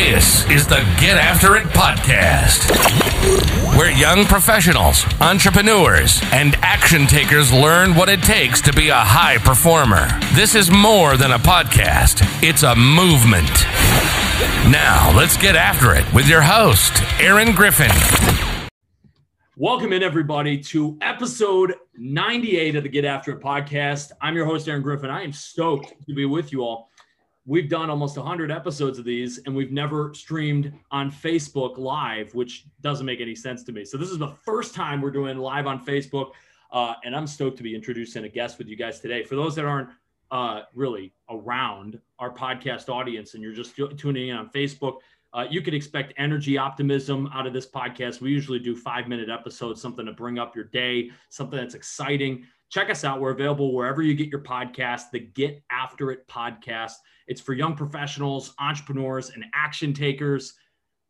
This is the Get After It podcast, where young professionals, entrepreneurs, and action takers learn what it takes to be a high performer. This is more than a podcast, it's a movement. Now, let's get after it with your host, Aaron Griffin. Welcome in, everybody, to episode 98 of the Get After It podcast. I'm your host, Aaron Griffin. I am stoked to be with you all. We've done almost 100 episodes of these, and we've never streamed on Facebook live, which doesn't make any sense to me. So, this is the first time we're doing live on Facebook, uh, and I'm stoked to be introducing a guest with you guys today. For those that aren't uh, really around our podcast audience and you're just tuning in on Facebook, uh, you could expect energy, optimism out of this podcast. We usually do five minute episodes, something to bring up your day, something that's exciting. Check us out. We're available wherever you get your podcast, the Get After It podcast. It's for young professionals, entrepreneurs, and action takers.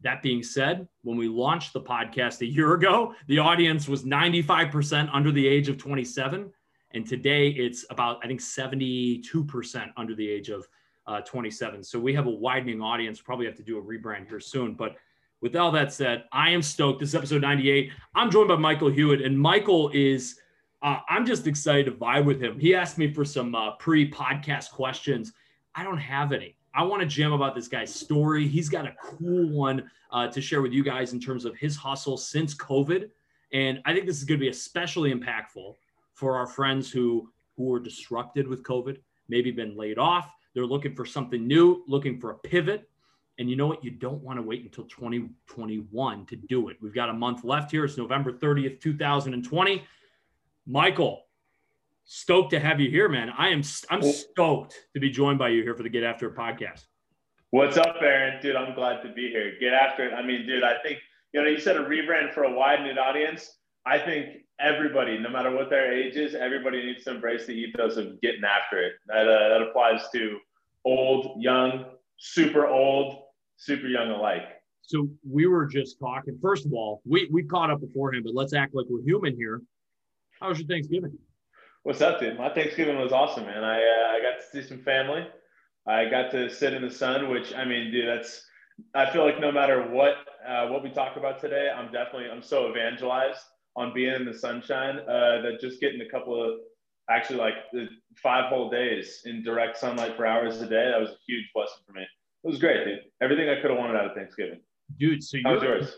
That being said, when we launched the podcast a year ago, the audience was 95% under the age of 27. And today it's about, I think, 72% under the age of uh, 27. So we have a widening audience. Probably have to do a rebrand here soon. But with all that said, I am stoked. This is episode 98. I'm joined by Michael Hewitt, and Michael is. Uh, I'm just excited to vibe with him. He asked me for some uh, pre-podcast questions. I don't have any. I want to jam about this guy's story. He's got a cool one uh, to share with you guys in terms of his hustle since COVID, and I think this is going to be especially impactful for our friends who who were disrupted with COVID, maybe been laid off, they're looking for something new, looking for a pivot. And you know what? You don't want to wait until 2021 to do it. We've got a month left here. It's November 30th, 2020. Michael, stoked to have you here, man. I am I'm stoked to be joined by you here for the Get After It podcast. What's up, Aaron? Dude, I'm glad to be here. Get after it. I mean, dude, I think you know you said a rebrand for a widened audience. I think everybody, no matter what their age is, everybody needs to embrace the ethos of getting after it. That uh, that applies to old, young, super old, super young alike. So we were just talking. First of all, we we caught up beforehand, but let's act like we're human here. How was your Thanksgiving? What's up, dude? My Thanksgiving was awesome, man. I uh, I got to see some family. I got to sit in the sun, which I mean, dude, that's. I feel like no matter what uh, what we talk about today, I'm definitely I'm so evangelized on being in the sunshine uh, that just getting a couple of actually like five whole days in direct sunlight for hours a day that was a huge blessing for me it was great dude everything i could have wanted out of thanksgiving dude so yours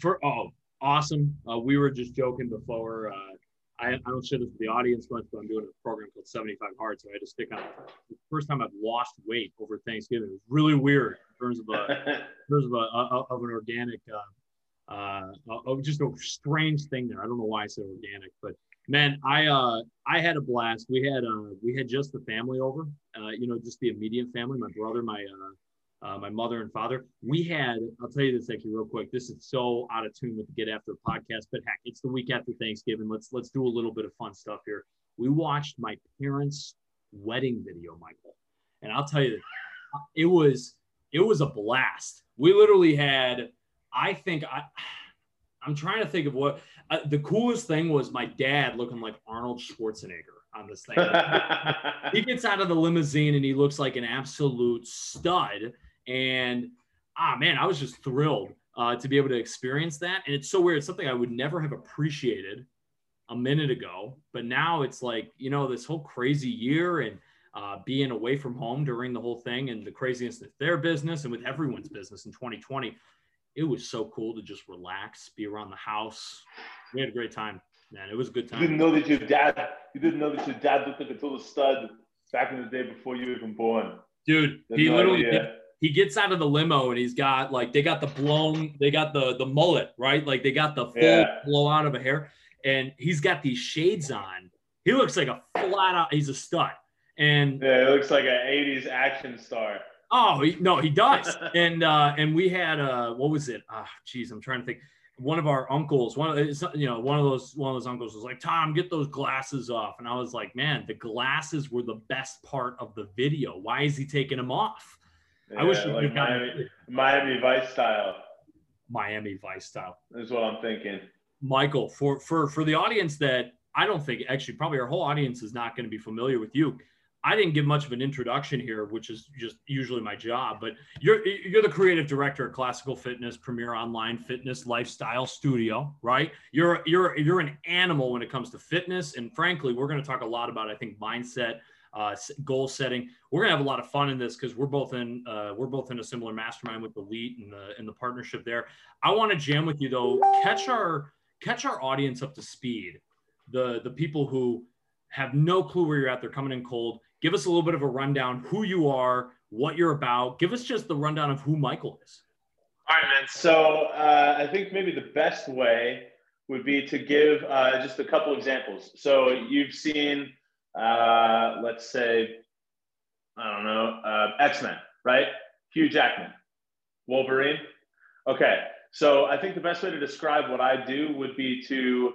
for oh awesome uh, we were just joking before uh, I, I don't share this with the audience much, but I'm doing a program called 75 Hard. So I had to stick on the first time I've lost weight over Thanksgiving. It was really weird in terms of a in terms of a, a of an organic uh, uh, uh, just a strange thing there. I don't know why I said organic, but man, I uh, I had a blast. We had uh, we had just the family over, uh, you know, just the immediate family. My brother, my uh, uh, my mother and father. We had. I'll tell you this actually real quick. This is so out of tune with the Get After podcast, but heck, it's the week after Thanksgiving. Let's let's do a little bit of fun stuff here. We watched my parents' wedding video, Michael, and I'll tell you, it was it was a blast. We literally had I think I, I'm trying to think of what uh, the coolest thing was. My dad looking like Arnold Schwarzenegger on this thing. he gets out of the limousine and he looks like an absolute stud. And ah, man, I was just thrilled uh, to be able to experience that. And it's so weird. It's something I would never have appreciated a minute ago, but now it's like you know this whole crazy year and. Uh, being away from home during the whole thing and the craziness of their business and with everyone's business in 2020 it was so cool to just relax, be around the house. We had a great time, man. It was a good time. You didn't know that your dad, you didn't know that your dad looked like a total stud back in the day before you were even born. Dude, he no literally he gets out of the limo and he's got like they got the blown, they got the the mullet, right? Like they got the full yeah. blowout of a hair, and he's got these shades on. He looks like a flat out. He's a stud. And yeah, he looks like an '80s action star. Oh he, no, he does. and uh, and we had uh, what was it? Ah, oh, geez, I'm trying to think. One of our uncles, one of you know, one of those one of those uncles was like, "Tom, get those glasses off." And I was like, "Man, the glasses were the best part of the video. Why is he taking them off?" Yeah, I wish like Miami, Miami Vice style. Miami Vice style is what I'm thinking. Michael, for for for the audience that I don't think actually probably our whole audience is not going to be familiar with you. I didn't give much of an introduction here, which is just usually my job. But you're you're the creative director of Classical Fitness, premier online fitness lifestyle studio, right? You're you're you're an animal when it comes to fitness, and frankly, we're going to talk a lot about I think mindset, uh, goal setting. We're gonna have a lot of fun in this because we're both in uh, we're both in a similar mastermind with Elite and the and the partnership there. I want to jam with you though. Catch our catch our audience up to speed. The the people who have no clue where you're at. They're coming in cold. Give us a little bit of a rundown who you are, what you're about. Give us just the rundown of who Michael is. All right, man. So uh, I think maybe the best way would be to give uh, just a couple examples. So you've seen, uh, let's say, I don't know, uh, X Men, right? Hugh Jackman, Wolverine. Okay. So I think the best way to describe what I do would be to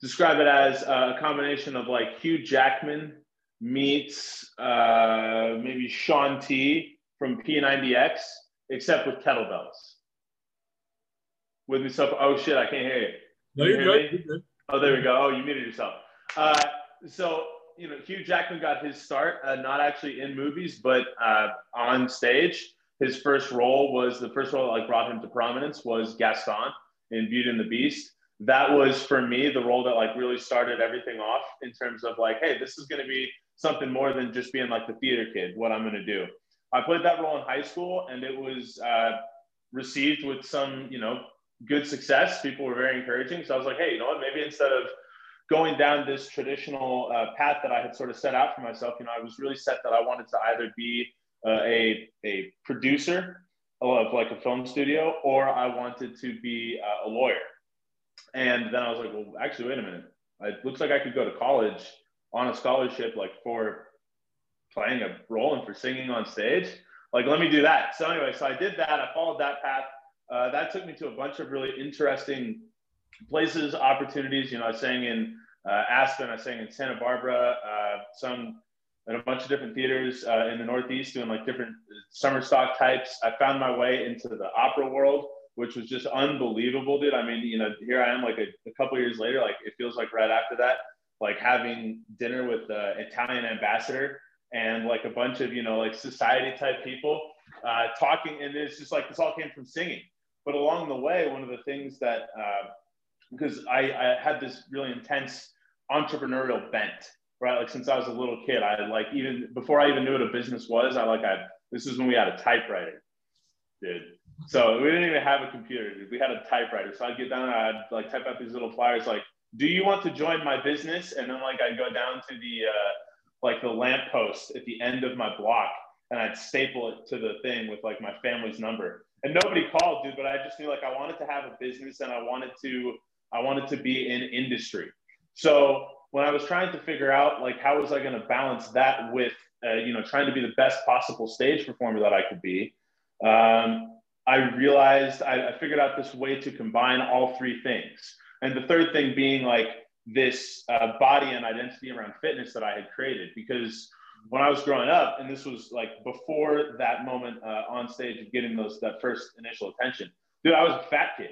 describe it as a combination of like Hugh Jackman meets uh, maybe Shaun T from P90X, except with kettlebells. With me, so oh shit, I can't hear you. No, you're, good. you're good. Oh, there we go. Oh, you muted yourself. Uh, so you know, Hugh Jackman got his start uh, not actually in movies, but uh, on stage. His first role was the first role that like brought him to prominence was Gaston in Beauty and the Beast that was for me the role that like really started everything off in terms of like, hey, this is going to be something more than just being like the theater kid. What I'm going to do. I played that role in high school, and it was uh, received with some, you know, good success. People were very encouraging. So I was like, hey, you know what? Maybe instead of going down this traditional uh, path that I had sort of set out for myself, you know, I was really set that I wanted to either be uh, a a producer of like a film studio, or I wanted to be uh, a lawyer. And then I was like, well, actually, wait a minute. It looks like I could go to college on a scholarship, like for playing a role and for singing on stage. Like, let me do that. So anyway, so I did that. I followed that path. Uh, that took me to a bunch of really interesting places, opportunities. You know, I sang in uh, Aspen, I sang in Santa Barbara, uh, some in a bunch of different theaters uh, in the Northeast, doing like different summer stock types. I found my way into the opera world which was just unbelievable, dude. I mean, you know, here I am like a, a couple years later, like it feels like right after that, like having dinner with the Italian ambassador and like a bunch of, you know, like society type people uh, talking. And it's just like this all came from singing. But along the way, one of the things that, uh, because I, I had this really intense entrepreneurial bent, right? Like since I was a little kid, I like even before I even knew what a business was, I like, I, this is when we had a typewriter, dude so we didn't even have a computer. dude. We had a typewriter. So I'd get down and I'd like type out these little flyers like, do you want to join my business? And then like I'd go down to the uh, like the lamppost at the end of my block and I'd staple it to the thing with like my family's number. And nobody called, dude, but I just knew like I wanted to have a business and I wanted to I wanted to be in industry. So when I was trying to figure out like how was I going to balance that with uh, you know trying to be the best possible stage performer that I could be, um, I realized I, I, figured out this way to combine all three things. And the third thing being like this uh, body and identity around fitness that I had created. Because when I was growing up, and this was like before that moment uh, on stage of getting those that first initial attention, dude, I was a fat kid.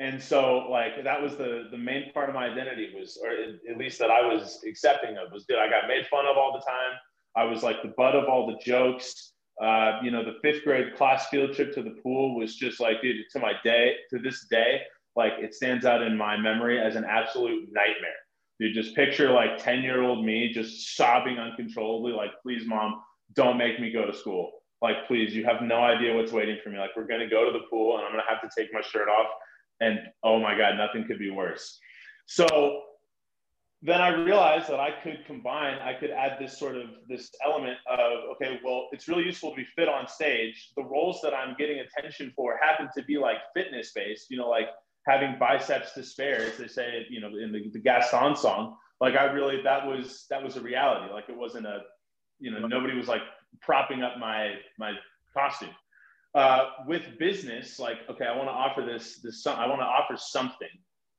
And so like that was the the main part of my identity was, or at least that I was accepting of was, dude, I got made fun of all the time. I was like the butt of all the jokes. Uh, you know, the fifth grade class field trip to the pool was just like, dude, to my day, to this day, like it stands out in my memory as an absolute nightmare. Dude, just picture like 10 year old me just sobbing uncontrollably, like, please, mom, don't make me go to school. Like, please, you have no idea what's waiting for me. Like, we're going to go to the pool and I'm going to have to take my shirt off. And oh my God, nothing could be worse. So then I realized that I could combine, I could add this sort of this element of, okay, well, it's really useful to be fit on stage. The roles that I'm getting attention for happen to be like fitness based, you know, like having biceps to spare, as they say, you know, in the, the Gaston song. Like I really, that was, that was a reality. Like it wasn't a, you know, nobody was like propping up my, my costume. Uh, with business, like, okay, I want to offer this, this, I want to offer something,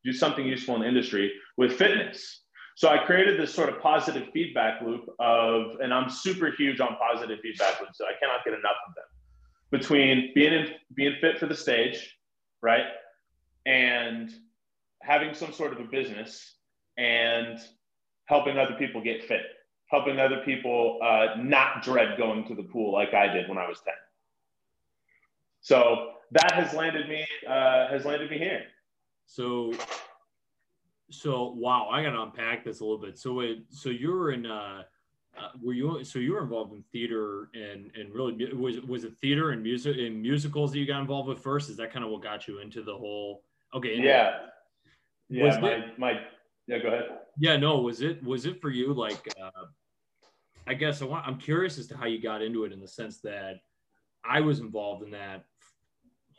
do something useful in the industry with fitness so I created this sort of positive feedback loop of, and I'm super huge on positive feedback loops. So I cannot get enough of them between being in, being fit for the stage, right, and having some sort of a business and helping other people get fit helping other people uh, not dread going to the pool like I did when I was 10. So that has landed me uh, has landed me here. So, so wow, I got to unpack this a little bit. So, it, so you were in, uh, uh, were you? So you were involved in theater and and really was was it theater and music and musicals that you got involved with first? Is that kind of what got you into the whole? Okay. Yeah. Yeah. Was my it- my yeah. Go ahead. Yeah, no, was it was it for you like uh I guess I want I'm curious as to how you got into it in the sense that I was involved in that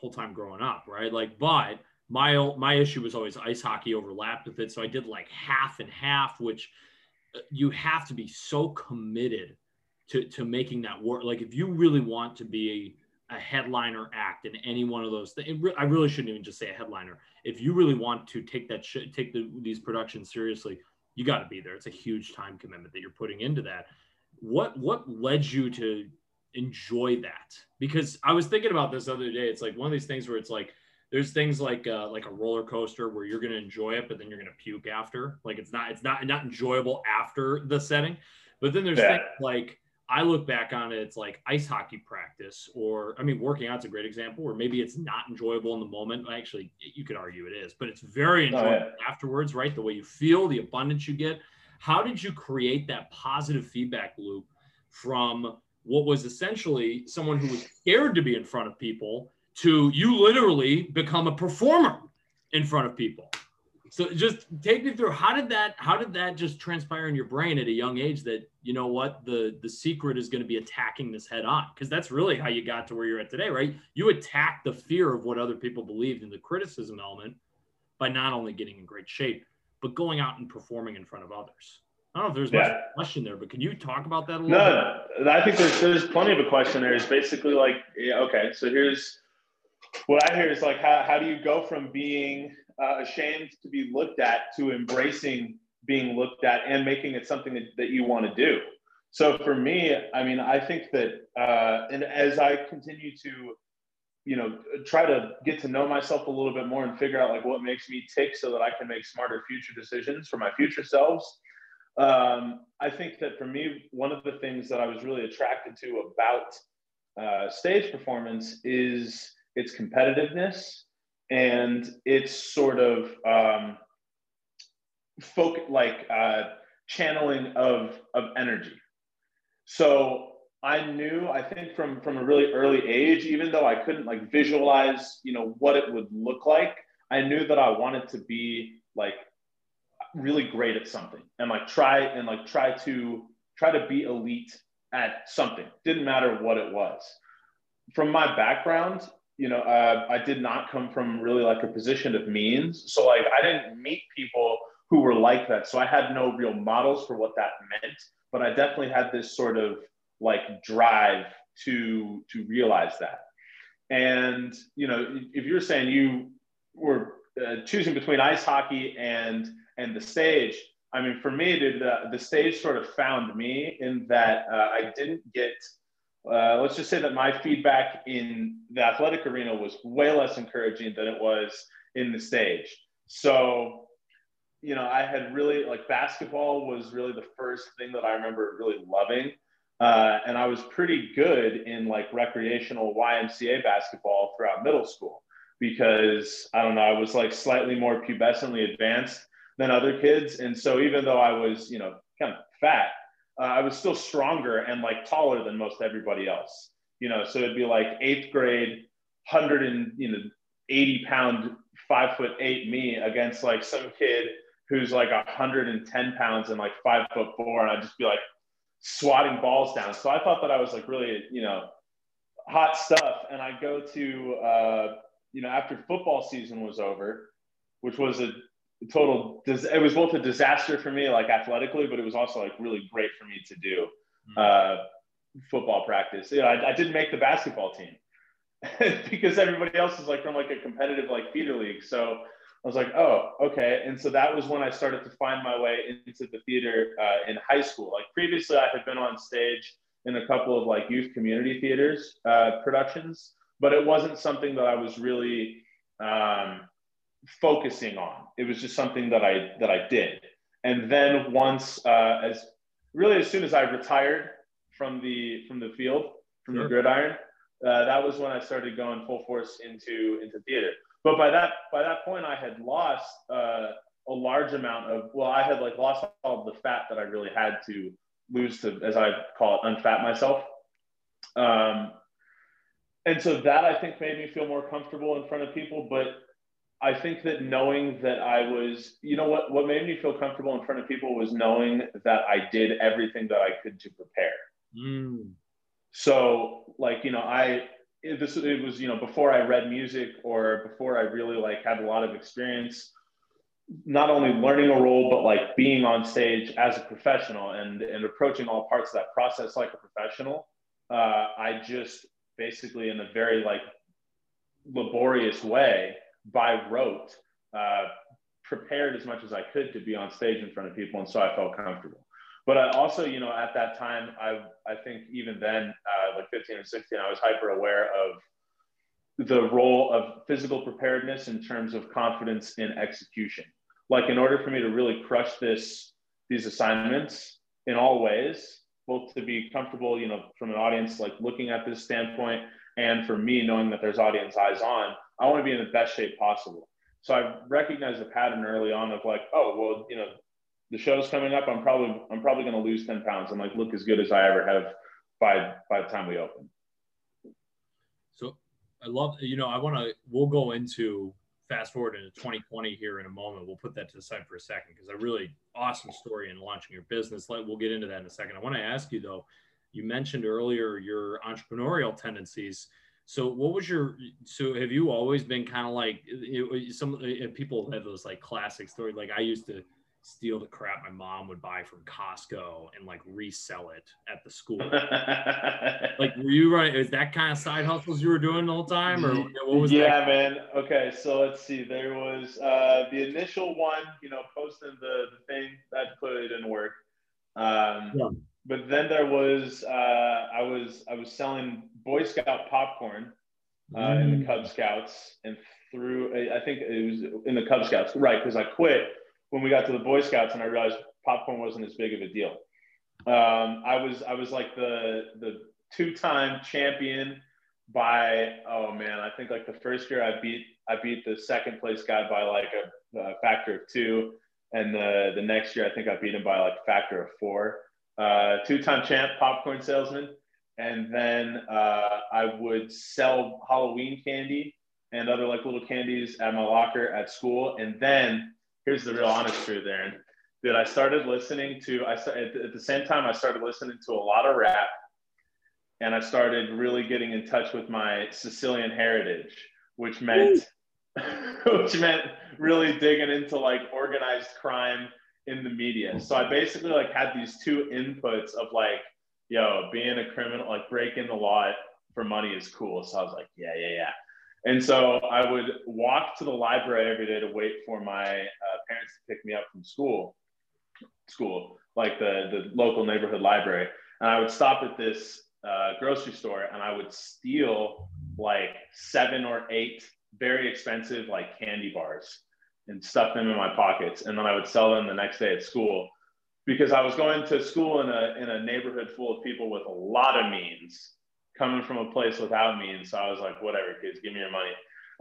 whole time growing up, right? Like but my my issue was always ice hockey overlapped with it, so I did like half and half which uh, you have to be so committed to to making that work. Like if you really want to be a headliner act in any one of those things, I really shouldn't even just say a headliner. If you really want to take that sh- take the, these productions seriously, you got to be there. It's a huge time commitment that you're putting into that. What what led you to enjoy that? Because I was thinking about this the other day. It's like one of these things where it's like there's things like uh, like a roller coaster where you're going to enjoy it, but then you're going to puke after. Like it's not it's not not enjoyable after the setting. But then there's Yeah. things like I look back on it, it's like ice hockey practice, or I mean, working out's a great example, where maybe it's not enjoyable in the moment. Actually, you could argue it is, but it's very Oh, enjoyable yeah. afterwards, right? The way you feel, the abundance you get. How did you create that positive feedback loop from what was essentially someone who was scared to be in front of people to you literally become a performer in front of people? So just take me through how did that how did that just transpire in your brain at a young age that you know what the the secret is going to be attacking this head on? Because that's really how you got to where you're at today right? You attack the fear of what other people believed in the criticism element by not only getting in great shape but going out and performing in front of others I don't know if there's much question there but can you talk about that a little bit No, I think there's there's plenty of a question there. Is basically like, yeah, okay, so here's what I hear is like, how, how do you go from being uh, ashamed to be looked at to embracing being looked at and making it something that, that you want to do? So for me, I mean, I think that, uh, and as I continue to, you know, try to get to know myself a little bit more and figure out like what makes me tick so that I can make smarter future decisions for my future selves, um, I think that for me, one of the things that I was really attracted to about uh, stage performance is its competitiveness and its sort of um, folk like uh, channeling of of energy. So I knew, I think from from a really early age, even though I couldn't like visualize, you know, what it would look like, I knew that I wanted to be like really great at something and like try and like try to try to be elite at something. Didn't matter what it was. From my background you know uh, i did not come from really like a position of means. So like i didn't meet people who were like that. So i had no real models for what that meant but i definitely had this sort of like drive to to realize that. And you know if you're saying you were uh, choosing between ice hockey and and the stage i mean for me the, the, the stage sort of found me in that uh, i didn't get uh, let's just say that my feedback in the athletic arena was way less encouraging than it was in the stage so you know i had really like basketball was really the first thing that i remember really loving. Uh, and i was pretty good in like recreational ymca basketball throughout middle school because I don't know, I was like slightly more pubescently advanced than other kids. And so even though I was, you know, kind of fat, uh, I was still stronger and like taller than most everybody else. You know, so it'd be like eighth grade, hundred and you know, eighty pound, five foot eight me against like some kid who's like hundred and ten pounds and like five foot four, and I'd just be like swatting balls down. So I thought that I was like really, you know, hot stuff. And I go to uh, you know, after football season was over, which was a total, it was both a disaster for me, like athletically, but it was also like really great for me to do uh, football practice. You know, I, I didn't make the basketball team because everybody else is like from like a competitive like feeder league. So I was like, oh, okay. And so that was when I started to find my way into the theater uh, in high school. Like previously, I had been on stage in a couple of like youth community theaters uh, productions but it wasn't something that I was really um, focusing on. It was just something that I that I did. And then once, uh, as really as soon as I retired from the from the field from sure. the gridiron, uh, that was when I started going full force into into theater. But by that by that point, I had lost uh, a large amount of well, I had like lost all of the fat that I really had to lose to, as I call it, unfat myself. Um, and so that I think made me feel more comfortable in front of people. But I think that knowing that I was, you know, what what made me feel comfortable in front of people was knowing that I did everything that I could to prepare. Mm. So, like, you know, I it, this it was you know before I read music or before I really like had a lot of experience not only learning a role but like being on stage as a professional and and approaching all parts of that process like a professional uh, i just basically in a very like laborious way by rote uh, prepared as much as i could to be on stage in front of people and so i felt comfortable but I also, you know, at that time, I I think even then, uh, like 15 or 16, I was hyper aware of the role of physical preparedness in terms of confidence in execution. Like in order for me to really crush this these assignments in all ways, both to be comfortable, you know, from an audience like looking at this standpoint, and for me knowing that there's audience eyes on, I want to be in the best shape possible. So I recognized a pattern early on of like, oh well, you know, the show's coming up. I'm probably I'm probably going to lose ten pounds and like look as good as I ever have by by the time we open. So I love you know I want to we'll go into fast forward into 2020 here in a moment. We'll put that to the side for a second because a really awesome story in launching your business. Let we'll get into that in a second. I want to ask you though. You mentioned earlier your entrepreneurial tendencies. So what was your so have you always been kind of like some people have those like classic stories like I used to steal the crap my mom would buy from Costco and like resell it at the school. like, were you running? Is that kind of side hustles you were doing the whole time, or what was? Yeah, that? man. Okay, so let's see. There was uh, the initial one, you know, posting the, the thing that clearly didn't work. Um, yeah. But then there was uh, I was I was selling Boy Scout popcorn uh, mm. in the mm. Cub Scouts and through I think it was in the Cub Scouts, right? Because I quit when we got to the Boy Scouts and I realized popcorn wasn't as big of a deal. Um, I was I was like the the two time champion by oh man I think like the first year I beat I beat the second place guy by like a, a factor of two and the the next year I think I beat him by like a factor of four. Uh, two time champ popcorn salesman and then uh, I would sell Halloween candy and other like little candies at my locker at school and then here's the real honest truth, Aaron. Dude, I started listening to, I started, at the same time, I started listening to a lot of rap and I started really getting in touch with my Sicilian heritage, which meant, which meant really digging into like organized crime in the media. So I basically like had these two inputs of like, yo, being a criminal, like breaking the law for money is cool. So I was like, yeah, yeah, yeah. And so I would walk to the library every day to wait for my uh, parents to pick me up from school, school, like the, the local neighborhood library. And I would stop at this uh, grocery store and I would steal like seven or eight very expensive like candy bars and stuff them in my pockets. And then I would sell them the next day at school because I was going to school in a, in a neighborhood full of people with a lot of means coming from a place without me. And so I was like, whatever, kids, give me your money.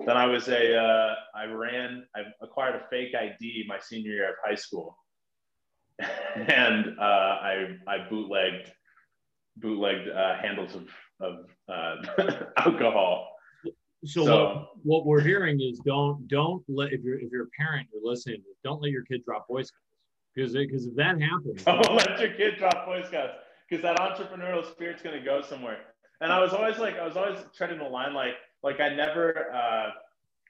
Then I was a, uh, I ran, I acquired a fake ID my senior year of high school. and uh, I, I bootlegged, bootlegged uh, handles of, of uh, alcohol. So, so what, what, we're hearing is don't don't let if you're if you're a parent you're listening don't let your kid drop Boy Scouts because because if that happens don't let your kid drop Boy Scouts because that entrepreneurial spirit's going to go somewhere and I was always like, I was always treading the line, like, like I never, uh,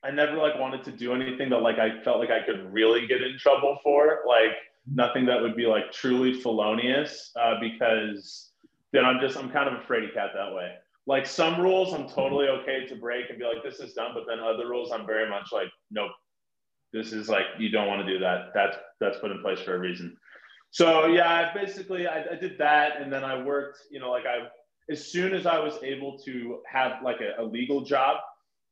I never like wanted to do anything that like I felt like I could really get in trouble for, like nothing that would be like truly felonious, uh, because then I'm just I'm kind of a fraidy cat that way. Like some rules I'm totally okay to break and be like this is done, but then other rules I'm very much like nope, this is like you don't want to do that. That's that's put in place for a reason. So yeah, I basically I, I did that, and then I worked. You know, like I as soon as I was able to have like a, a legal job,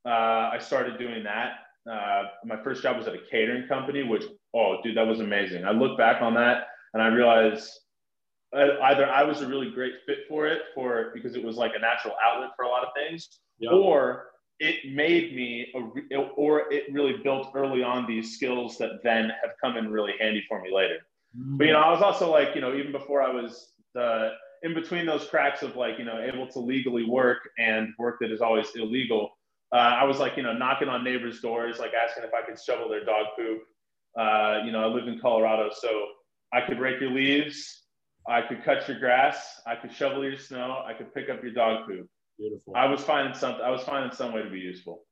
uh, I started doing that. Uh, my first job was at a catering company, which, oh, dude, that was amazing. I look back on that and I realized uh, either I was a really great fit for it for because it was like a natural outlet for a lot of things, Yeah. or it made me, a, or it really built early on these skills that then have come in really handy for me later. But you know, I was also like, you know, even before I was the in between those cracks of like, you know, able to legally work and work that is always illegal. Uh, I was like, you know, knocking on neighbors' doors, like asking if I could shovel their dog poop. Uh, you know, I lived in Colorado, so I could rake your leaves, I could cut your grass, I could shovel your snow, I could pick up your dog poop. Beautiful. I was finding something. I was finding some way to be useful.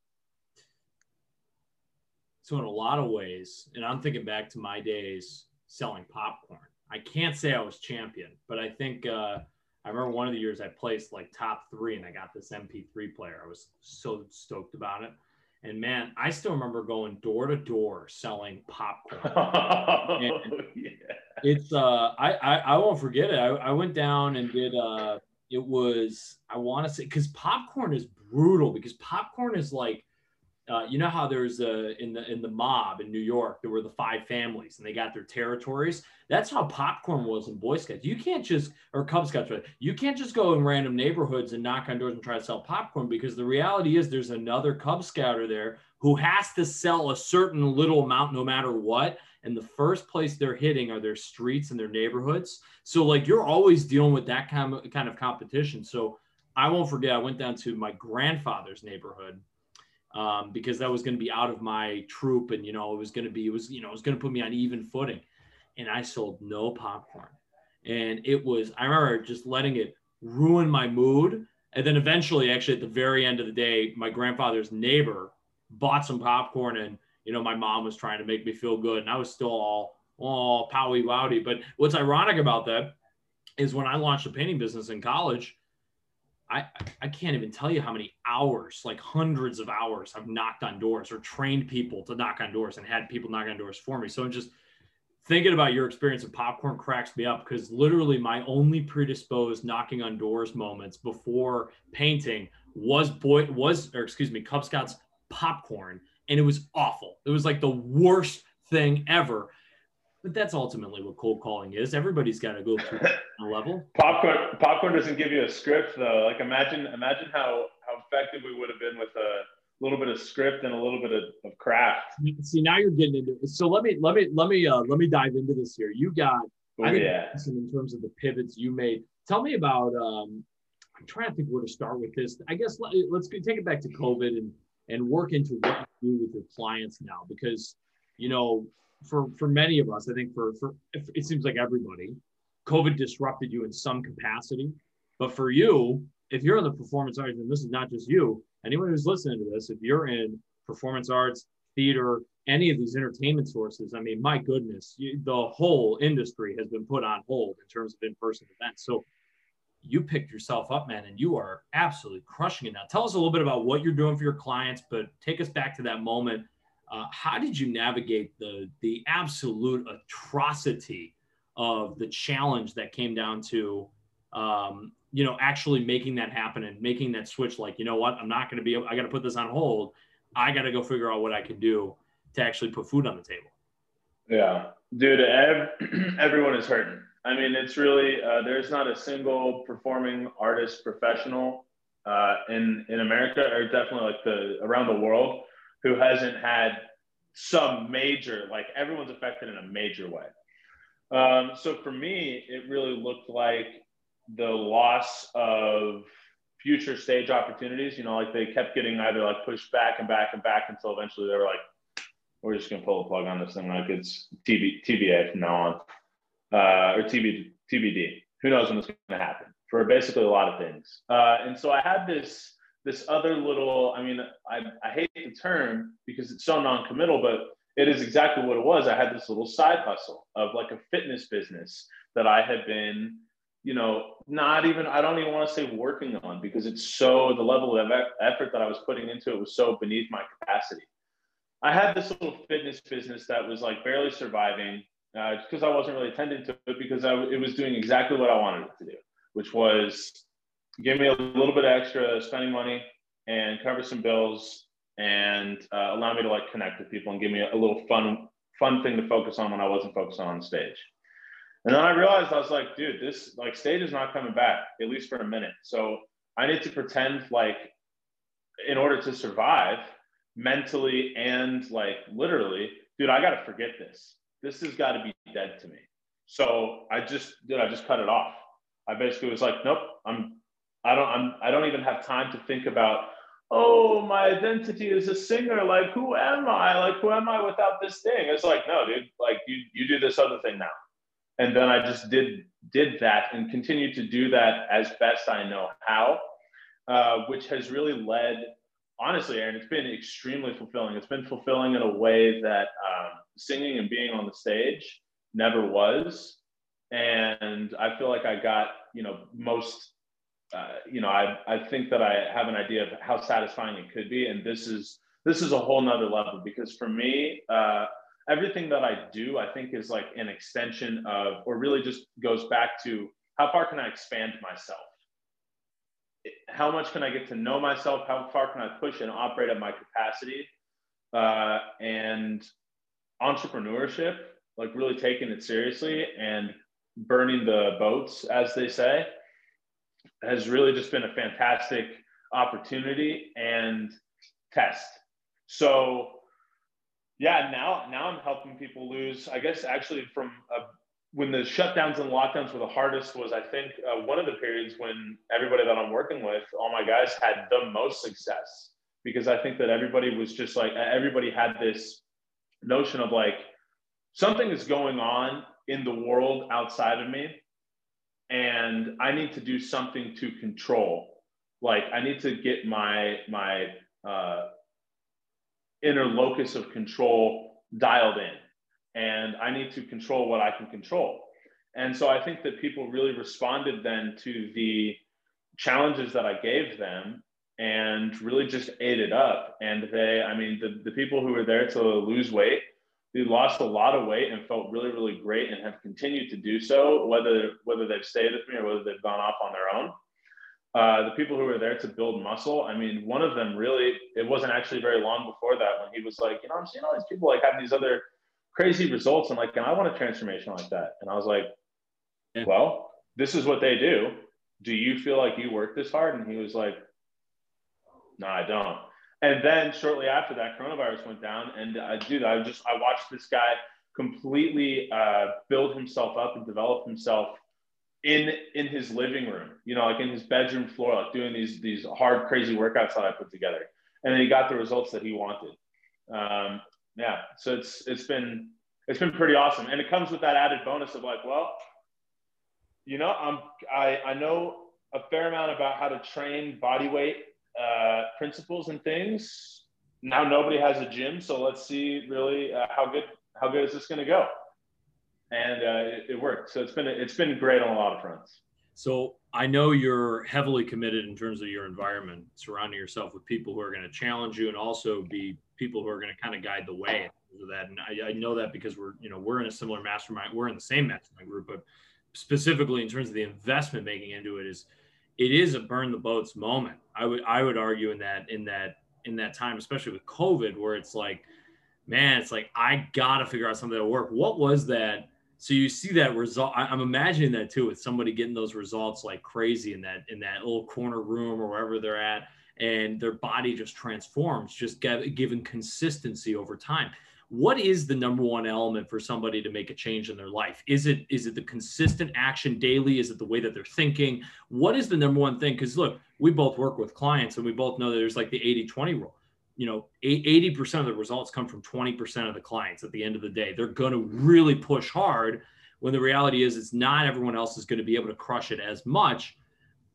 So in a lot of ways, and I'm thinking back to my days selling popcorn. I can't say I was champion, but I think uh, I remember one of the years I placed like top three, and I got this MP3 player. I was so stoked about it. And man, I still remember going door to door selling popcorn. yeah. It's uh I, I I won't forget it. I, I went down and did uh it was I want to say because popcorn is brutal because popcorn is like uh, you know how there's a in the in the mob in New York there were the five families and they got their territories. That's how popcorn was in Boy Scouts. You can't just or Cub Scouts, right? You can't just go in random neighborhoods and knock on doors and try to sell popcorn because the reality is there's another Cub Scouter there who has to sell a certain little amount no matter what and the first place they're hitting are their streets and their neighborhoods. So like you're always dealing with that kind of kind of competition. So I won't forget I went down to my grandfather's neighborhood um, because that was going to be out of my troop and you know it was going to be it was you know it was going to put me on even footing and I sold no popcorn. And it was I remember just letting it ruin my mood and then eventually actually at the very end of the day my grandfather's neighbor bought some popcorn and you know, my mom was trying to make me feel good and I was still all, all powy wowdy. But what's ironic about that is when I launched a painting business in college, I, I can't even tell you how many hours, like hundreds of hours, I've knocked on doors or trained people to knock on doors and had people knock on doors for me. So I'm just thinking about your experience of popcorn cracks me up because literally my only predisposed knocking on doors moments before painting was boy was or excuse me Cub Scouts popcorn and it was awful. It was like the worst thing ever. But that's ultimately what cold calling is. Everybody's got to go through a level. Popcorn popcorn doesn't give you a script though. Like imagine imagine how how effective we would have been with a little bit of script and a little bit of, of craft. See, now you're getting into it. So let me let me let me uh let me dive into this here. You got I think yeah. in terms of the pivots you made. Tell me about um I'm trying to think where to start with this. I guess let, let's take it back to COVID and and work into what do with your clients now because you know for for many of us i think for for it seems like everybody covid disrupted you in some capacity. But for you if you're in the performance arts and this is not just you anyone who's listening to this if you're in performance arts theater any of these entertainment sources i mean my goodness you, the whole industry has been put on hold in terms of in-person events. So you picked yourself up, man, and you are absolutely crushing it now. Tell us a little bit about what you're doing for your clients, but take us back to that moment. Uh, how did you navigate the the absolute atrocity of the challenge that came down to, um, you know, actually making that happen and making that switch? Like, you know what, I'm not going to be. I got to put this on hold. I got to go figure out what I can do to actually put food on the table. Yeah, dude, ev- everyone is hurting. I mean, it's really uh, there's not a single performing artist professional uh, in in America or definitely like the around the world who hasn't had some major like everyone's affected in a major way. Um, so for me, it really looked like the loss of future stage opportunities. You know, like they kept getting either like pushed back and back and back until eventually they were like, "We're just gonna pull the plug on this thing. Like it's TB, TBA from now on." Uh, or TB, TBD. Who knows when it's going to happen for basically a lot of things. Uh, and so I had this this other little. I mean, I, I hate the term because it's so non-committal, but it is exactly what it was. I had this little side hustle of like a fitness business that I had been, you know, not even I don't even want to say working on because it's so the level of effort that I was putting into it was so beneath my capacity. I had this little fitness business that was like barely surviving because uh, I wasn't really attending to it because I, it was doing exactly what I wanted it to do, which was give me a little bit extra spending money and cover some bills and uh, allow me to like connect with people and give me a, little fun fun thing to focus on when I wasn't focused on, stage. And then I realized I was like, dude, this like stage is not coming back, at least for a minute. So I need to pretend like in order to survive mentally and like literally, dude, I gotta forget this. This has got to be dead to me. So I just dude, I just cut it off. I basically was like, nope, I'm I don't I'm I don't even have time to think about oh, my identity as a singer. Like, who am I? Like, who am I without this thing? It's like, no, dude, like you, you do this other thing now. And then I just did, did that and continue to do that as best I know how, uh, which has really led, honestly, Aaron, it's been extremely fulfilling. It's been fulfilling in a way that um, singing and being on the stage never was. And I feel like I got, you know, most uh, you know, I, I think that I have an idea of how satisfying it could be. And this is, this is a whole nother level because for me, uh, everything that I do, I think is like an extension of, or really just goes back to how far can I expand myself? How much can I get to know myself? How far can I push and operate at my capacity? Uh, and entrepreneurship, like really taking it seriously and burning the boats, as they say has really just been a fantastic opportunity and test. So yeah, now now I'm helping people lose. I guess actually from a, when the shutdowns and lockdowns were the hardest was I think uh, one of the periods when everybody that I'm working with, all my guys had the most success because I think that everybody was just like everybody had this notion of like something is going on in the world outside of me and I need to do something to control. Like I need to get my my uh, inner locus of control dialed in, and I need to control what I can control. And so I think that people really responded then to the challenges that I gave them and really just ate it up. And they, I mean, the, the people who were there to lose weight they lost a lot of weight and felt really, really great and have continued to do so, whether whether they've stayed with me or whether they've gone off on their own. Uh, the people who were there to build muscle, I mean, one of them really, it wasn't actually very long before that when he was like, you know, I'm seeing all these people like have these other crazy results. and like, and I want a transformation like that. And I was like, yeah. well, this is what they do. Do you feel like you work this hard? And he was like, no, I don't. And then shortly after that, coronavirus went down, and uh, dude, I just I watched this guy completely uh, build himself up and develop himself in in his living room, you know, like in his bedroom floor, like doing these these hard, crazy workouts that I put together, and then he got the results that he wanted. Um, yeah, so it's it's been it's been pretty awesome, and it comes with that added bonus of like, well, you know, I'm I I know a fair amount about how to train body weight uh, principles and things. Now nobody has a gym, so let's see really uh, how good how good is this going to go. And uh, it, it worked. So it's been it's been great on a lot of fronts. So I know you're heavily committed in terms of your environment, surrounding yourself with people who are going to challenge you and also be people who are going to kind of guide the way of that. And I, I, know that because we're, you know, we're in a similar mastermind, we're in the same mastermind group, but specifically in terms of the investment making into it is it is a burn the boats moment. I would I would argue in that in that in that time, especially with COVID, where it's like, man, it's like I gotta figure out something that work. What was that? So you see that result. I, I'm imagining that too with somebody getting those results like crazy in that in that little corner room or wherever they're at, and their body just transforms, just given consistency over time. What is the number one element for somebody to make a change in their life? Is it is it the consistent action daily? Is it the way that they're thinking? What is the number one thing? Because look we both work with clients and we both know that there's like the 80-20 rule. You know 80% of the results come from 20% of the clients at the end of the day. They're going to really push hard when the reality is it's not everyone else is going to be able to crush it as much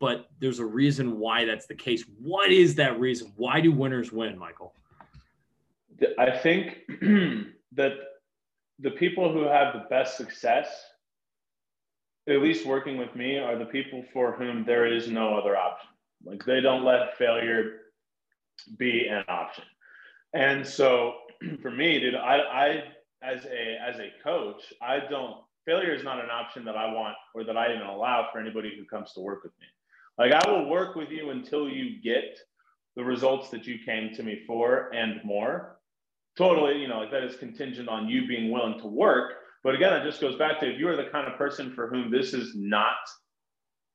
but there's a reason why that's the case what is that reason why do winners win michael I think that the people who have the best success, at least working with me, are the people for whom there is no other option. Like they don't let failure be an option. And so for me, dude, I, I as a as a coach, I don't failure is not an option that I want or that I even allow for anybody who comes to work with me. Like I will work with you until you get the results that you came to me for and more totally, you know, like that is contingent on you being willing to work. But again, it just goes back to if you are the kind of person for whom this is not,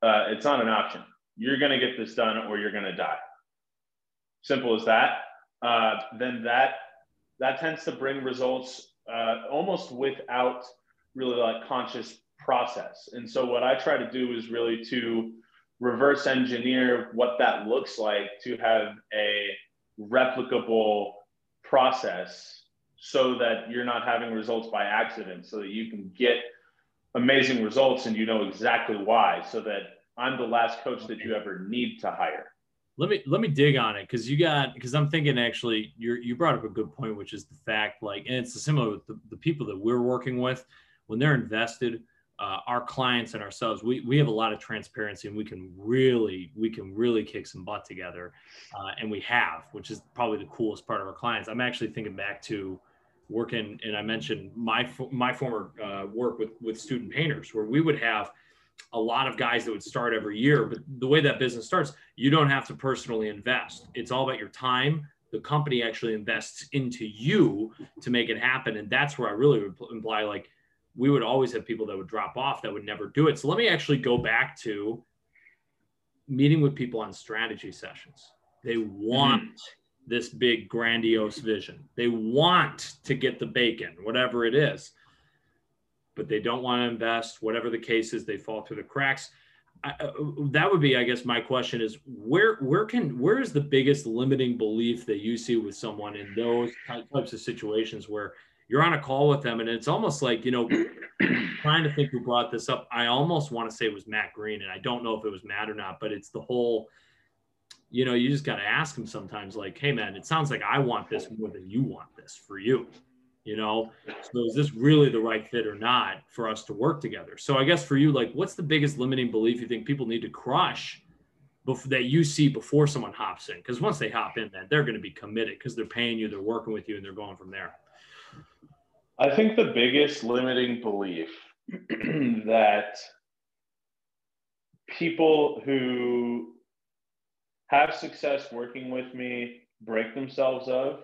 uh, it's not an option. You're going to get this done or you're going to die. Simple as that. Uh, then that that tends to bring results uh, almost without really like conscious process. And so what I try to do is really to reverse engineer what that looks like to have a replicable process so that you're not having results by accident so that you can get amazing results and you know exactly why so that I'm the last coach that you ever need to hire. Let me let me dig on it because you got because I'm thinking actually you you brought up a good point which is the fact like and it's similar with the, the people that we're working with when they're invested uh, our clients and ourselves we, we have a lot of transparency and we can really we can really kick some butt together uh, and we have which is probably the coolest part of our clients. I'm actually thinking back to working and i mentioned my my former uh, work with with student painters where we would have a lot of guys that would start every year but the way that business starts you don't have to personally invest. It's all about your time. The company actually invests into you to make it happen. And that's where i really would imply like we would always have people that would drop off that would never do it. So let me actually go back to meeting with people on strategy sessions. They want mm-hmm. this big grandiose vision. They want to get the bacon, whatever it is, but they don't want to invest. Whatever the case is, they fall through the cracks. I, uh, that would be, I guess, my question is where where can where is the biggest limiting belief that you see with someone in those types of situations where you're on a call with them and it's almost like you know trying to think who brought this up i almost want to say it was matt green and i don't know if it was matt or not but it's the whole you know you just got to ask him sometimes like hey man it sounds like i want this more than you want this for you you know? So is this really the right fit or not for us to work together? So i guess for you like what's the biggest limiting belief you think people need to crush before, that you see before someone hops in? Because once they hop in then they're going to be committed because they're paying you they're working with you and they're going from there I think the biggest limiting belief that people who have success working with me break themselves of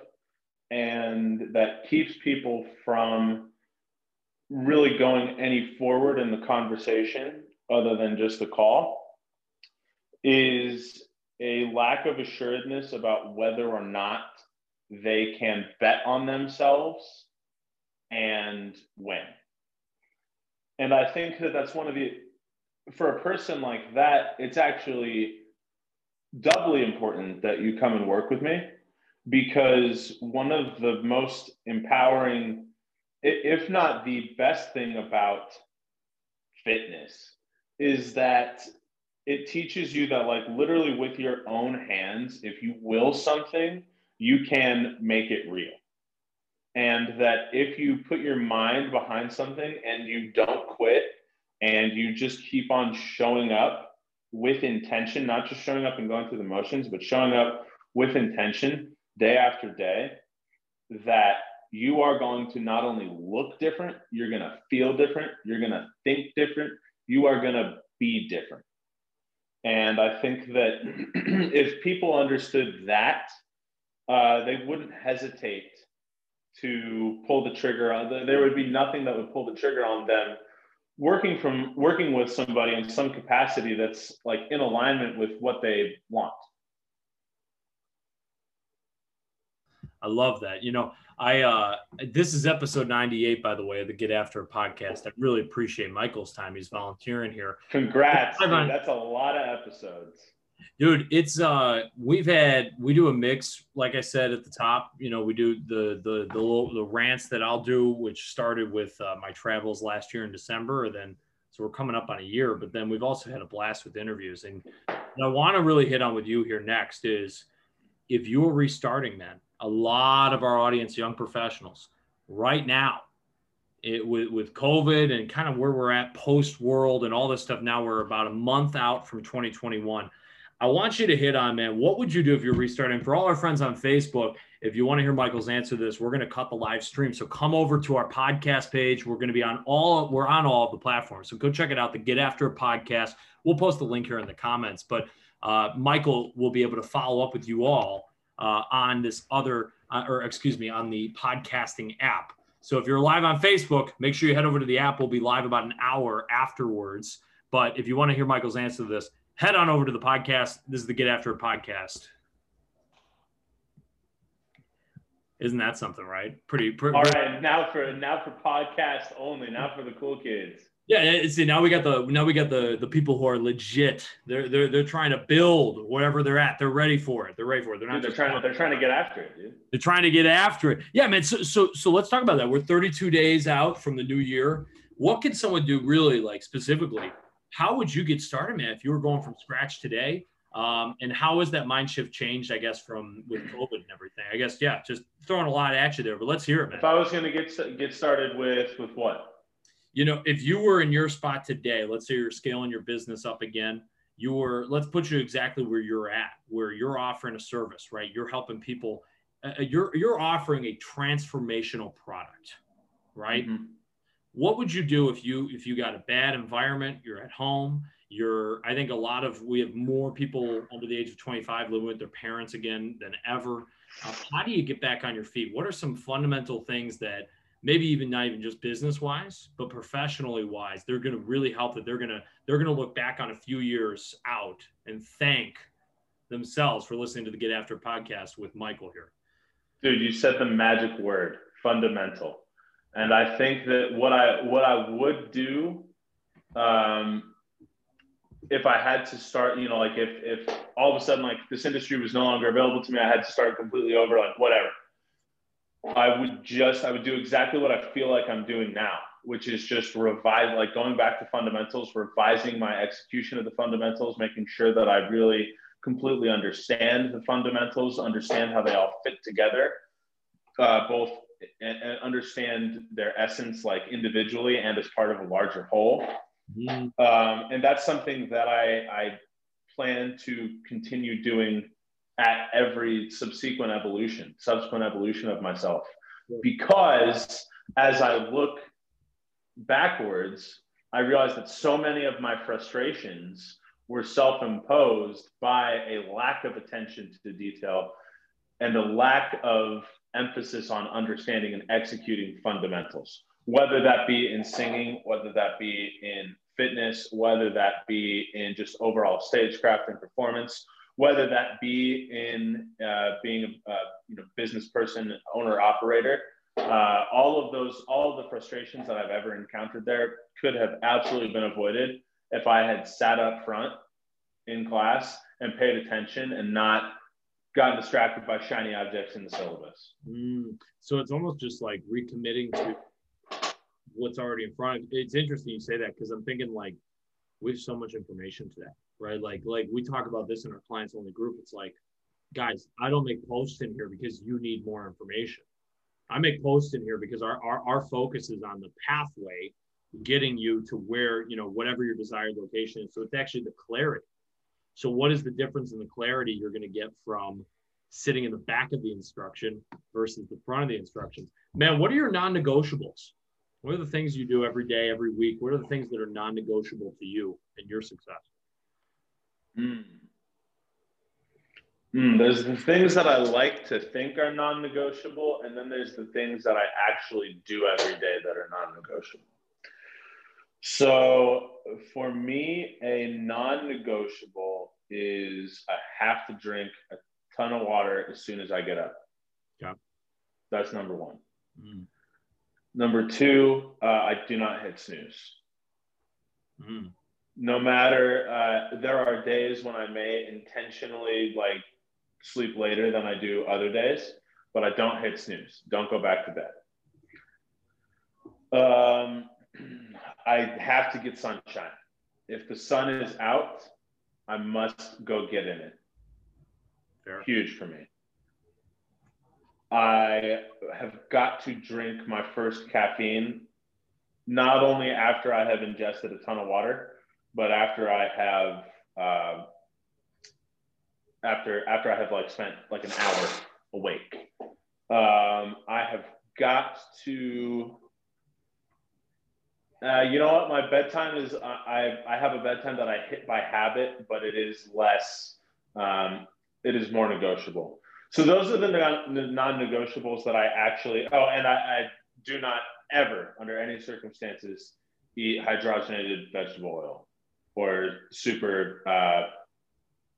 and that keeps people from really going any forward in the conversation other than just the call is a lack of assuredness about whether or not they can bet on themselves and when. And I think that that's one of the, for a person like that, it's actually doubly important that you come and work with me because one of the most empowering, if not the best thing about fitness, is that it teaches you that, like, literally with your own hands, if you will something, you can make it real and that if you put your mind behind something and you don't quit and you just keep on showing up with intention, not just showing up and going through the motions, but showing up with intention day after day, that you are going to not only look different, you're going to feel different, you're going to think different, you are going to be different. And I think that if people understood that, uh, they wouldn't hesitate to pull the trigger on there would be nothing that would pull the trigger on them working from working with somebody in some capacity that's like in alignment with what they want. I love that. You know i uh this is episode 98 by the way of the get after podcast. I really appreciate michael's time. He's volunteering here. Congrats that's a lot of episodes dude it's uh we've had we do a mix like i said at the top you know we do the the the, little, the rants that i'll do which started with uh, my travels last year in december and then so we're coming up on a year but then we've also had a blast with interviews and i want to really hit on with you here next is if you're restarting man a lot of our audience young professionals right now it, with, with covid and kind of where we're at post world and all this stuff now we're about a month out from 2021 I want you to hit on, man, what would you do if you're restarting? For all our friends on Facebook, if you want to hear Michael's answer to this, we're going to cut the live stream. So come over to our podcast page. We're going to be on all, we're on all of the platforms. So go check it out, the Get After podcast. We'll post the link here in the comments. But uh, Michael will be able to follow up with you all uh, on this other, uh, or excuse me, on the podcasting app. So if you're live on Facebook, make sure you head over to the app. We'll be live about an hour afterwards. But if you want to hear Michael's answer to this, head on over to the podcast. This is the Get After It podcast. Isn't that something, right? Pretty. pretty All right, now for now for podcast only, not for the cool kids. Yeah, see now we got the now we got the the people who are legit. They're they're they're trying to build wherever they're at. They're ready for it. They're ready for it. They're not. Dude, they're trying. To, they're trying to get after it, dude. They're trying to get after it. Yeah, man. So so so let's talk about that. We're 32 days out from the new year. What can someone do really like specifically? How would you get started, man? If you were going from scratch today, um, and how has that mind shift changed? I guess from with COVID and everything. I guess yeah, just throwing a lot at you there. But let's hear it, man. If I was going to get get started with with what? you know, if you were in your spot today, let's say you're scaling your business up again, you were, let's put you exactly where you're at, where you're offering a service, right? You're helping people, uh, uh you're, you're offering a transformational product, right? Mm-hmm. What would you do if you, if you got a bad environment, you're at home, you're, I think a lot of, we have more people under the age of 25 living with their parents again than ever. Uh, how do you get back on your feet? What are some fundamental things that maybe even not even just business wise, but professionally wise, they're going to really help that they're going to they're going to look back on a few years out and thank themselves for listening to the Get After podcast with Michael here. Dude, you said the magic word, fundamental. And I think that what I what I would do um, if I had to start, you know, like if if all of a sudden like this industry was no longer available to me, I had to start completely over, like whatever. I would just I would do exactly what I feel like I'm doing now, which is just revise like going back to fundamentals, revising my execution of the fundamentals, making sure that I really completely understand the fundamentals, understand how they all fit together, uh, both and, and, understand their essence like individually and as part of a larger whole. Mm-hmm. Um, and that's something that I, I plan to continue doing at every subsequent evolution, subsequent evolution of myself. Because as I look backwards, I realized that so many of my frustrations were self imposed by a lack of attention to detail and a lack of emphasis on understanding and executing fundamentals, whether that be in singing, whether that be in fitness, whether that be in just overall stagecraft and performance, whether that be in uh, being a, a, you know, business person, owner, operator. Uh, all of those, all of the frustrations that I've ever encountered there could have absolutely been avoided if I had sat up front in class and paid attention and not gotten distracted by shiny objects in the syllabus. Mm, so it's almost just like recommitting to what's already in front. It's interesting you say that because I'm thinking like we have so much information today right? Like like we talk about this in our clients only group. It's like, guys, I don't make posts in here because you need more information. I make posts in here because our, our, our focus is on the pathway getting you to where, you know, whatever your desired location is. So it's actually the clarity. So what is the difference in the clarity you're going to get from sitting in the back of the instruction versus the front of the instructions? Man, what are your non-negotiables? What are the things you do every day, every week? What are the things that are non-negotiable to you and your success? Mm. Mm, there's the things that I like to think are non negotiable, and then there's the things that I actually do every day that are non negotiable. So for me, a non negotiable is I have to drink a ton of water as soon as I get up. Yeah. That's number one. Mm. Number two, uh, I do not hit snooze. Mm no matter uh, there are days when i may intentionally like sleep later than i do other days but i don't hit snooze don't go back to bed um, i have to get sunshine if the sun is out i must go get in it Fair. huge for me i have got to drink my first caffeine not only after i have ingested a ton of water but after I have uh, after after I have like spent like an hour awake, um, I have got to. Uh, you know what? My bedtime is I I have a bedtime that I hit by habit, but it is less. Um, it is more negotiable. So those are the non-negotiables that I actually. Oh, and I, I do not ever, under any circumstances, eat hydrogenated vegetable oil or super uh,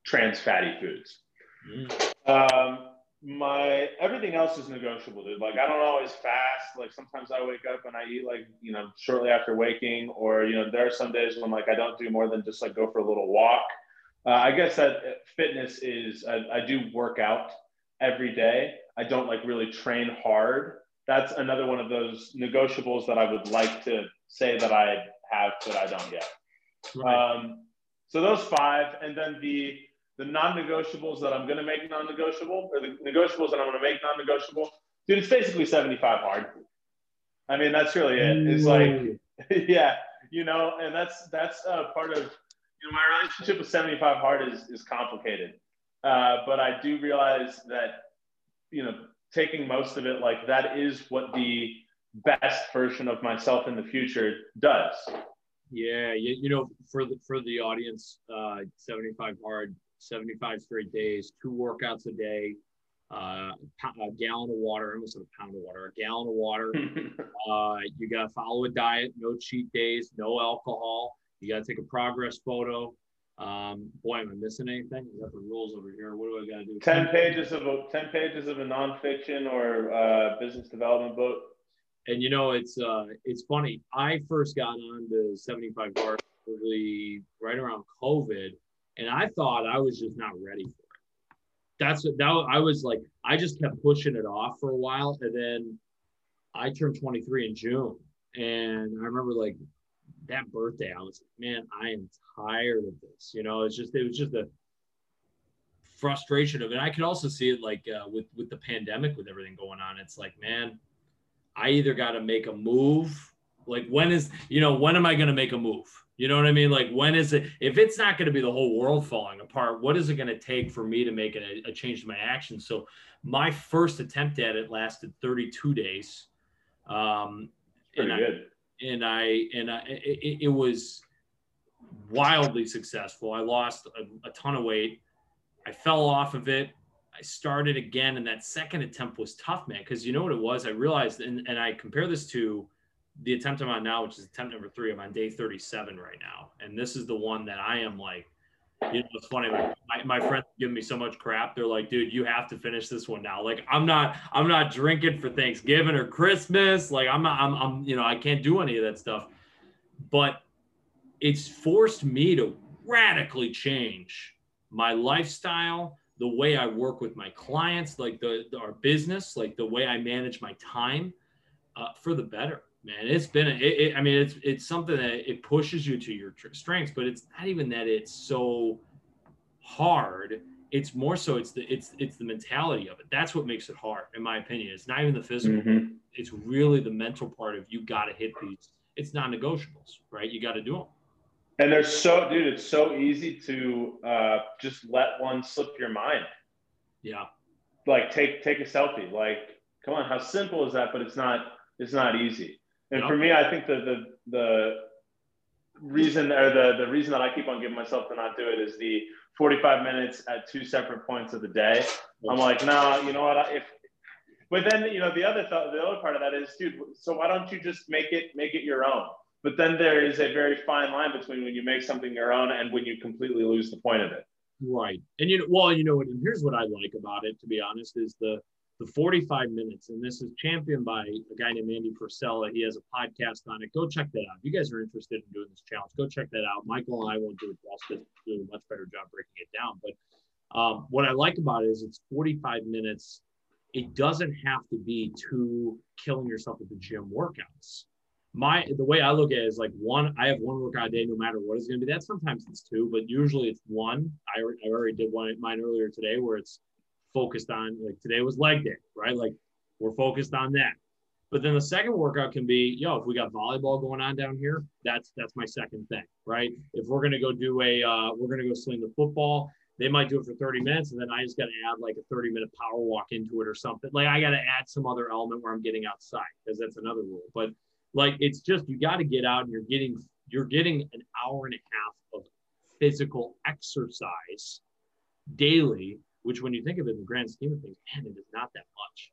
trans fatty foods. Mm. Um, my everything else is negotiable, dude. Like I don't always fast. Like sometimes I wake up and I eat like you know shortly after waking, or you know there are some days when like I don't do more than just like go for a little walk. Uh, I guess that fitness is I, I do work out every day. I don't like really train hard. That's another one of those negotiables that I would like to say that I have but I don't yet. Right. Um, so those five, and then the the non-negotiables that I'm going to make non-negotiable, or the negotiables that I'm going to make non-negotiable, dude, it's basically 75 hard. I mean, that's really it. It's like, yeah, you know, and that's that's uh, part of you know my relationship with 75 hard is is complicated, uh, but I do realize that you know taking most of it like that is what the best version of myself in the future does. Yeah, you, you know, for the for the audience, uh, 75 hard 75 straight days, two workouts a day, uh, a gallon of water, almost a pound of water, a gallon of water. uh, you got to follow a diet, no cheat days, no alcohol. You got to take a progress photo. Um, boy, am I missing anything? I got the rules over here. What do I got to do? Ten pages of a ten pages of a nonfiction or uh, business development book. And you know, it's uh, it's funny. I first got on the 75 bar really right around COVID, and I thought I was just not ready for it. That's that I was like, I just kept pushing it off for a while, and then I turned 23 in June, and I remember like that birthday, I was like, man, I am tired of this. You know, it's just it was just a frustration of it. I could also see it like uh, with with the pandemic, with everything going on. It's like, man, I either got to make a move. Like, when is you know when am I going to make a move? You know what I mean? Like, when is it? If it's not going to be the whole world falling apart, what is it going to take for me to make a, a change to my actions? So, my first attempt at it lasted 32 days. Um, Pretty and good. I, and I and I, it, it was wildly successful. I lost a, a ton of weight. I fell off of it. I started again, and that second attempt was tough, man. Because you know what it was? I realized, and, and I compare this to the attempt I'm on now, which is attempt number three, I'm on day 37 right now. And this is the one that I am like, you know, it's funny. My, my friends give me so much crap. They're like, dude, you have to finish this one now. Like, I'm not, I'm not drinking for Thanksgiving or Christmas. Like, I'm not, I'm, I'm, you know, I can't do any of that stuff. But it's forced me to radically change my lifestyle, the way I work with my clients, like the, our business, like the way I manage my time, uh, for the better man. It's been, it, it, I mean, it's it's something that it pushes you to your strengths, but it's not even that it's so hard. It's more so it's the it's it's the mentality of it. That's what makes it hard, in my opinion. It's not even the physical. Mm-hmm. It's really the mental part of you got to hit these. It's non-negotiables, right? You got to do them. And they're so, dude. It's so easy to uh, just let one slip your mind. Yeah. Like take take a selfie. Like, come on, how simple is that? But it's not. It's not easy. And for me, I think the the the reason or the the reason that I keep on giving myself to not do it is the 45 minutes at two separate points of the day. I'm like, no, nah, you know what? If but then you know the other thought, the other part of that is, dude. So why don't you just make it make it your own? But then there is a very fine line between when you make something your own and when you completely lose the point of it. Right. And you know, well, you know what? And here's what I like about it, to be honest, is the the 45 minutes. And this is championed by a guy named Andy Frisella. He has a podcast on it. Go check that out. If you guys are interested in doing this challenge, go check that out. Michael and I won't do it justice, do a much better job breaking it down. But um, what I like about it is it's 45 minutes. It doesn't have to be two killing yourself at the gym workouts. My the way I look at it is like one. I have one workout a day, no matter what it's going to be. That sometimes it's two, but usually it's one. I, I already did one mine earlier today, where it's focused on like today was leg day, right? Like we're focused on that. But then the second workout can be, yo, if we got volleyball going on down here, that's that's my second thing, right? If we're gonna go do a, uh, we're gonna go swing the football, they might do it for 30 minutes, and then I just got to add like a 30 minute power walk into it or something. Like I got to add some other element where I'm getting outside because that's another rule. But like it's just you got to get out and you're getting you're getting an hour and a half of physical exercise daily which when you think of it in the grand scheme of things, man, it is not that much.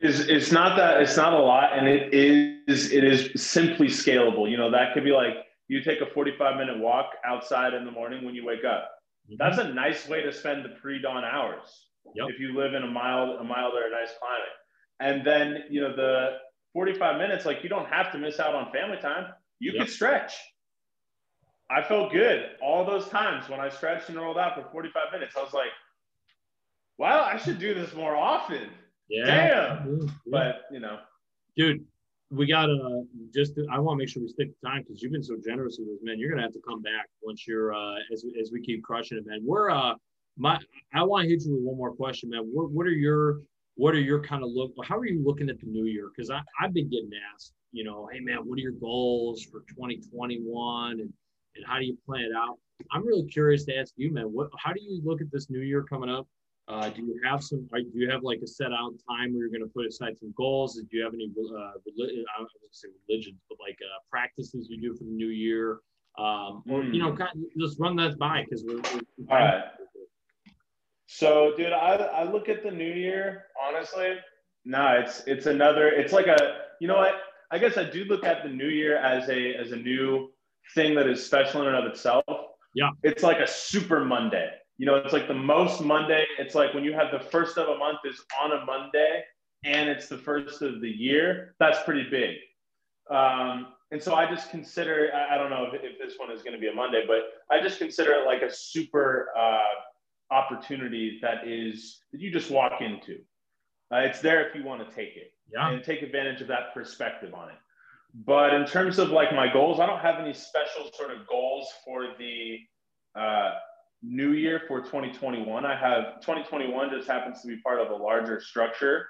is it's not that it's not a lot and it is it is simply scalable you know that could be like you take a 45 minute walk outside in the morning when you wake up mm-hmm. that's a nice way to spend the pre-dawn hours yep. if you live in a mild a mild or a nice climate and then you know the 45 minutes like you don't have to miss out on family time you yep. could stretch i felt good all those times when i stretched and rolled out for 45 minutes i was like wow i should do this more often yeah. Damn. But you know, dude, we gotta just. I want to make sure we stick to time because you've been so generous with us, man. You're gonna have to come back once you're uh, as as we keep crushing it, man. We're uh, my. I want to hit you with one more question, man. What what are your what are your kind of look? How are you looking at the new year? Because I I've been getting asked, you know, hey man, what are your goals for 2021 and and how do you plan it out? I'm really curious to ask you, man. What how do you look at this new year coming up? Uh, do you have some? Do you have like a set out time where you're going to put aside some goals? Do you have any? Uh, relig- I don't want to say religions, but like uh, practices you do for the new year, um, or mm. you know, hmm. kind of just run that by because we're, we're all right. So, dude, I, I look at the new year honestly. No, it's it's another. It's like a. You know what? I guess I do look at the new year as a as a new thing that is special in and of itself. Yeah. It's like a super Monday you know, it's like the most Monday. It's like when you have the first of a month is on a Monday and it's the first of the year, that's pretty big. Um, and so I just consider, I, I don't know if, if, this one is going to be a Monday, but I just consider it like a super uh, opportunity that is, that you just walk into. Uh, it's there if you want to take it yeah. and take advantage of that perspective on it. But in terms of like my goals, I don't have any special sort of goals for the, uh, new year for 2021. I have 2021 just happens to be part of a larger structure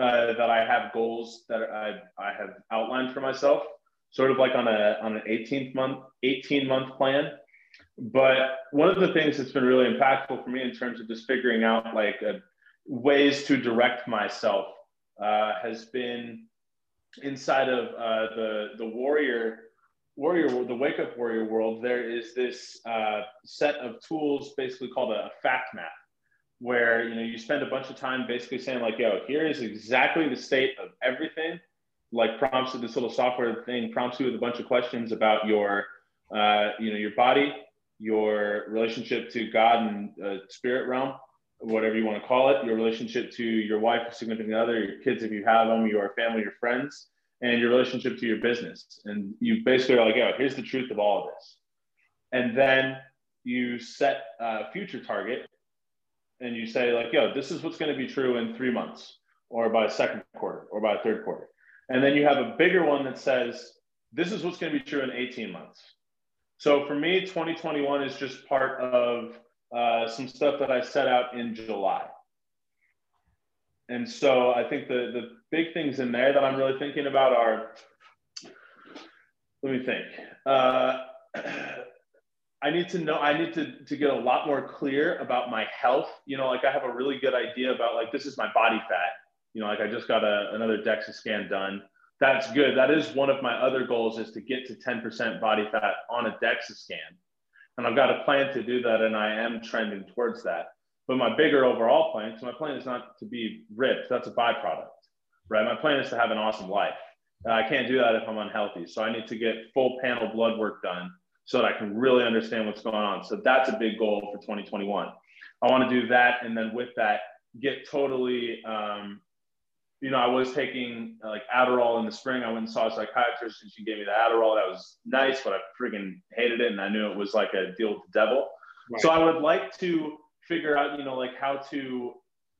uh, that I have goals that I, I have outlined for myself, sort of like on a on an 18th month 18 month plan. But one of the things that's been really impactful for me in terms of just figuring out like uh, ways to direct myself uh, has been inside of uh, the the warrior warrior the wake up warrior world there is this uh, set of tools basically called a, a fact map where you know you spend a bunch of time basically saying like yo here is exactly the state of everything like prompts this little software thing prompts you with a bunch of questions about your uh, you know your body your relationship to god and uh, spirit realm whatever you want to call it your relationship to your wife or significant other your kids if you have them your family your friends and your relationship to your business. And you basically are like, oh, here's the truth of all of this. And then you set a future target and you say, like, yo, this is what's going to be true in three months or by second quarter or by third quarter. And then you have a bigger one that says, this is what's going to be true in 18 months. So for me, 2021 is just part of uh, some stuff that I set out in July. And so I think the, the big things in there that I'm really thinking about are, let me think. Uh, I need to know, I need to, to get a lot more clear about my health. You know, like I have a really good idea about like, this is my body fat. You know, like I just got a, another DEXA scan done. That's good. That is one of my other goals is to get to 10% body fat on a DEXA scan. And I've got a plan to do that. And I am trending towards that. But my bigger overall plan, because my plan is not to be ripped, that's a byproduct, right? My plan is to have an awesome life. I can't do that if I'm unhealthy. So I need to get full panel blood work done so that I can really understand what's going on. So that's a big goal for 2021. I want to do that. And then with that, get totally, um, you know, I was taking uh, like Adderall in the spring. I went and saw a psychiatrist and she gave me the Adderall. That was nice, but I freaking hated it. And I knew it was like a deal with the devil. Right. So I would like to figure out, you know, like how to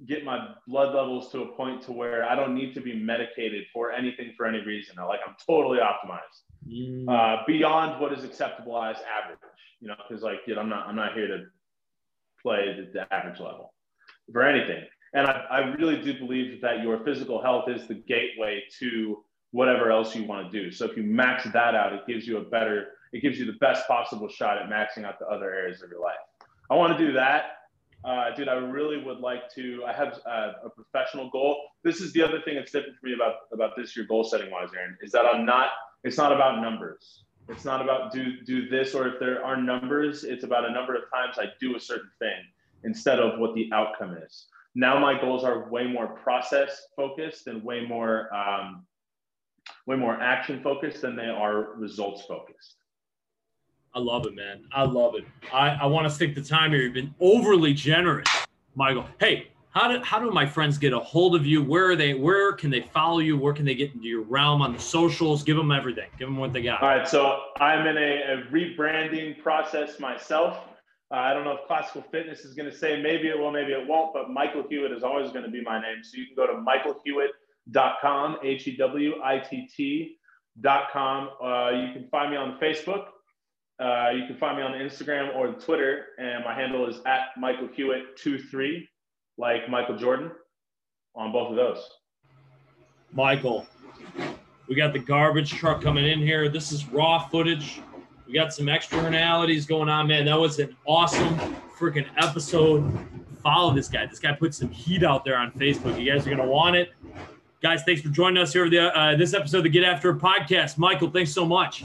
get my blood levels to a point to where I don't need to be medicated for anything for any reason. Like I'm totally optimized mm. uh, beyond what is acceptable as average. You know, because like, dude, I'm not I'm not here to play the, the average level for anything. And I, I really do believe that your physical health is the gateway to whatever else you want to do. So if you max that out, it gives you a better, it gives you the best possible shot at maxing out the other areas of your life. I want to do that uh, dude, I really would like to. I have uh, a professional goal. This is the other thing that's different for me about about this year goal setting wise, Aaron, is that I'm not. It's not about numbers. It's not about do do this or if there are numbers. It's about a number of times I do a certain thing instead of what the outcome is. Now my goals are way more process focused and way more um, way more action focused than they are results focused. I love it, man. I love it. I, I want to stick the time here. You've been overly generous, Michael. Hey, how do how do my friends get a hold of you? Where are they? Where can they follow you? Where can they get into your realm on the socials? Give them everything. Give them what they got. All right. So I'm in a, a rebranding process myself. Uh, I don't know if Classical Fitness is going to say maybe it will, maybe it won't, but Michael Hewitt is always going to be my name. So you can go to michaelhewitt.com, H E W I T T.com. Uh, you can find me on Facebook. Uh, you can find me on Instagram or Twitter, and my handle is at Michael Hewitt23, like Michael Jordan, on both of those. Michael, we got the garbage truck coming in here. This is raw footage we got some externalities going on, man. That was an awesome freaking episode. Follow this guy. This guy put some heat out there on Facebook. You guys are gonna want it. Guys, thanks for joining us here for the, uh, this episode of the Get After podcast. Michael, thanks so much.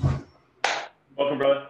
Welcome, brother.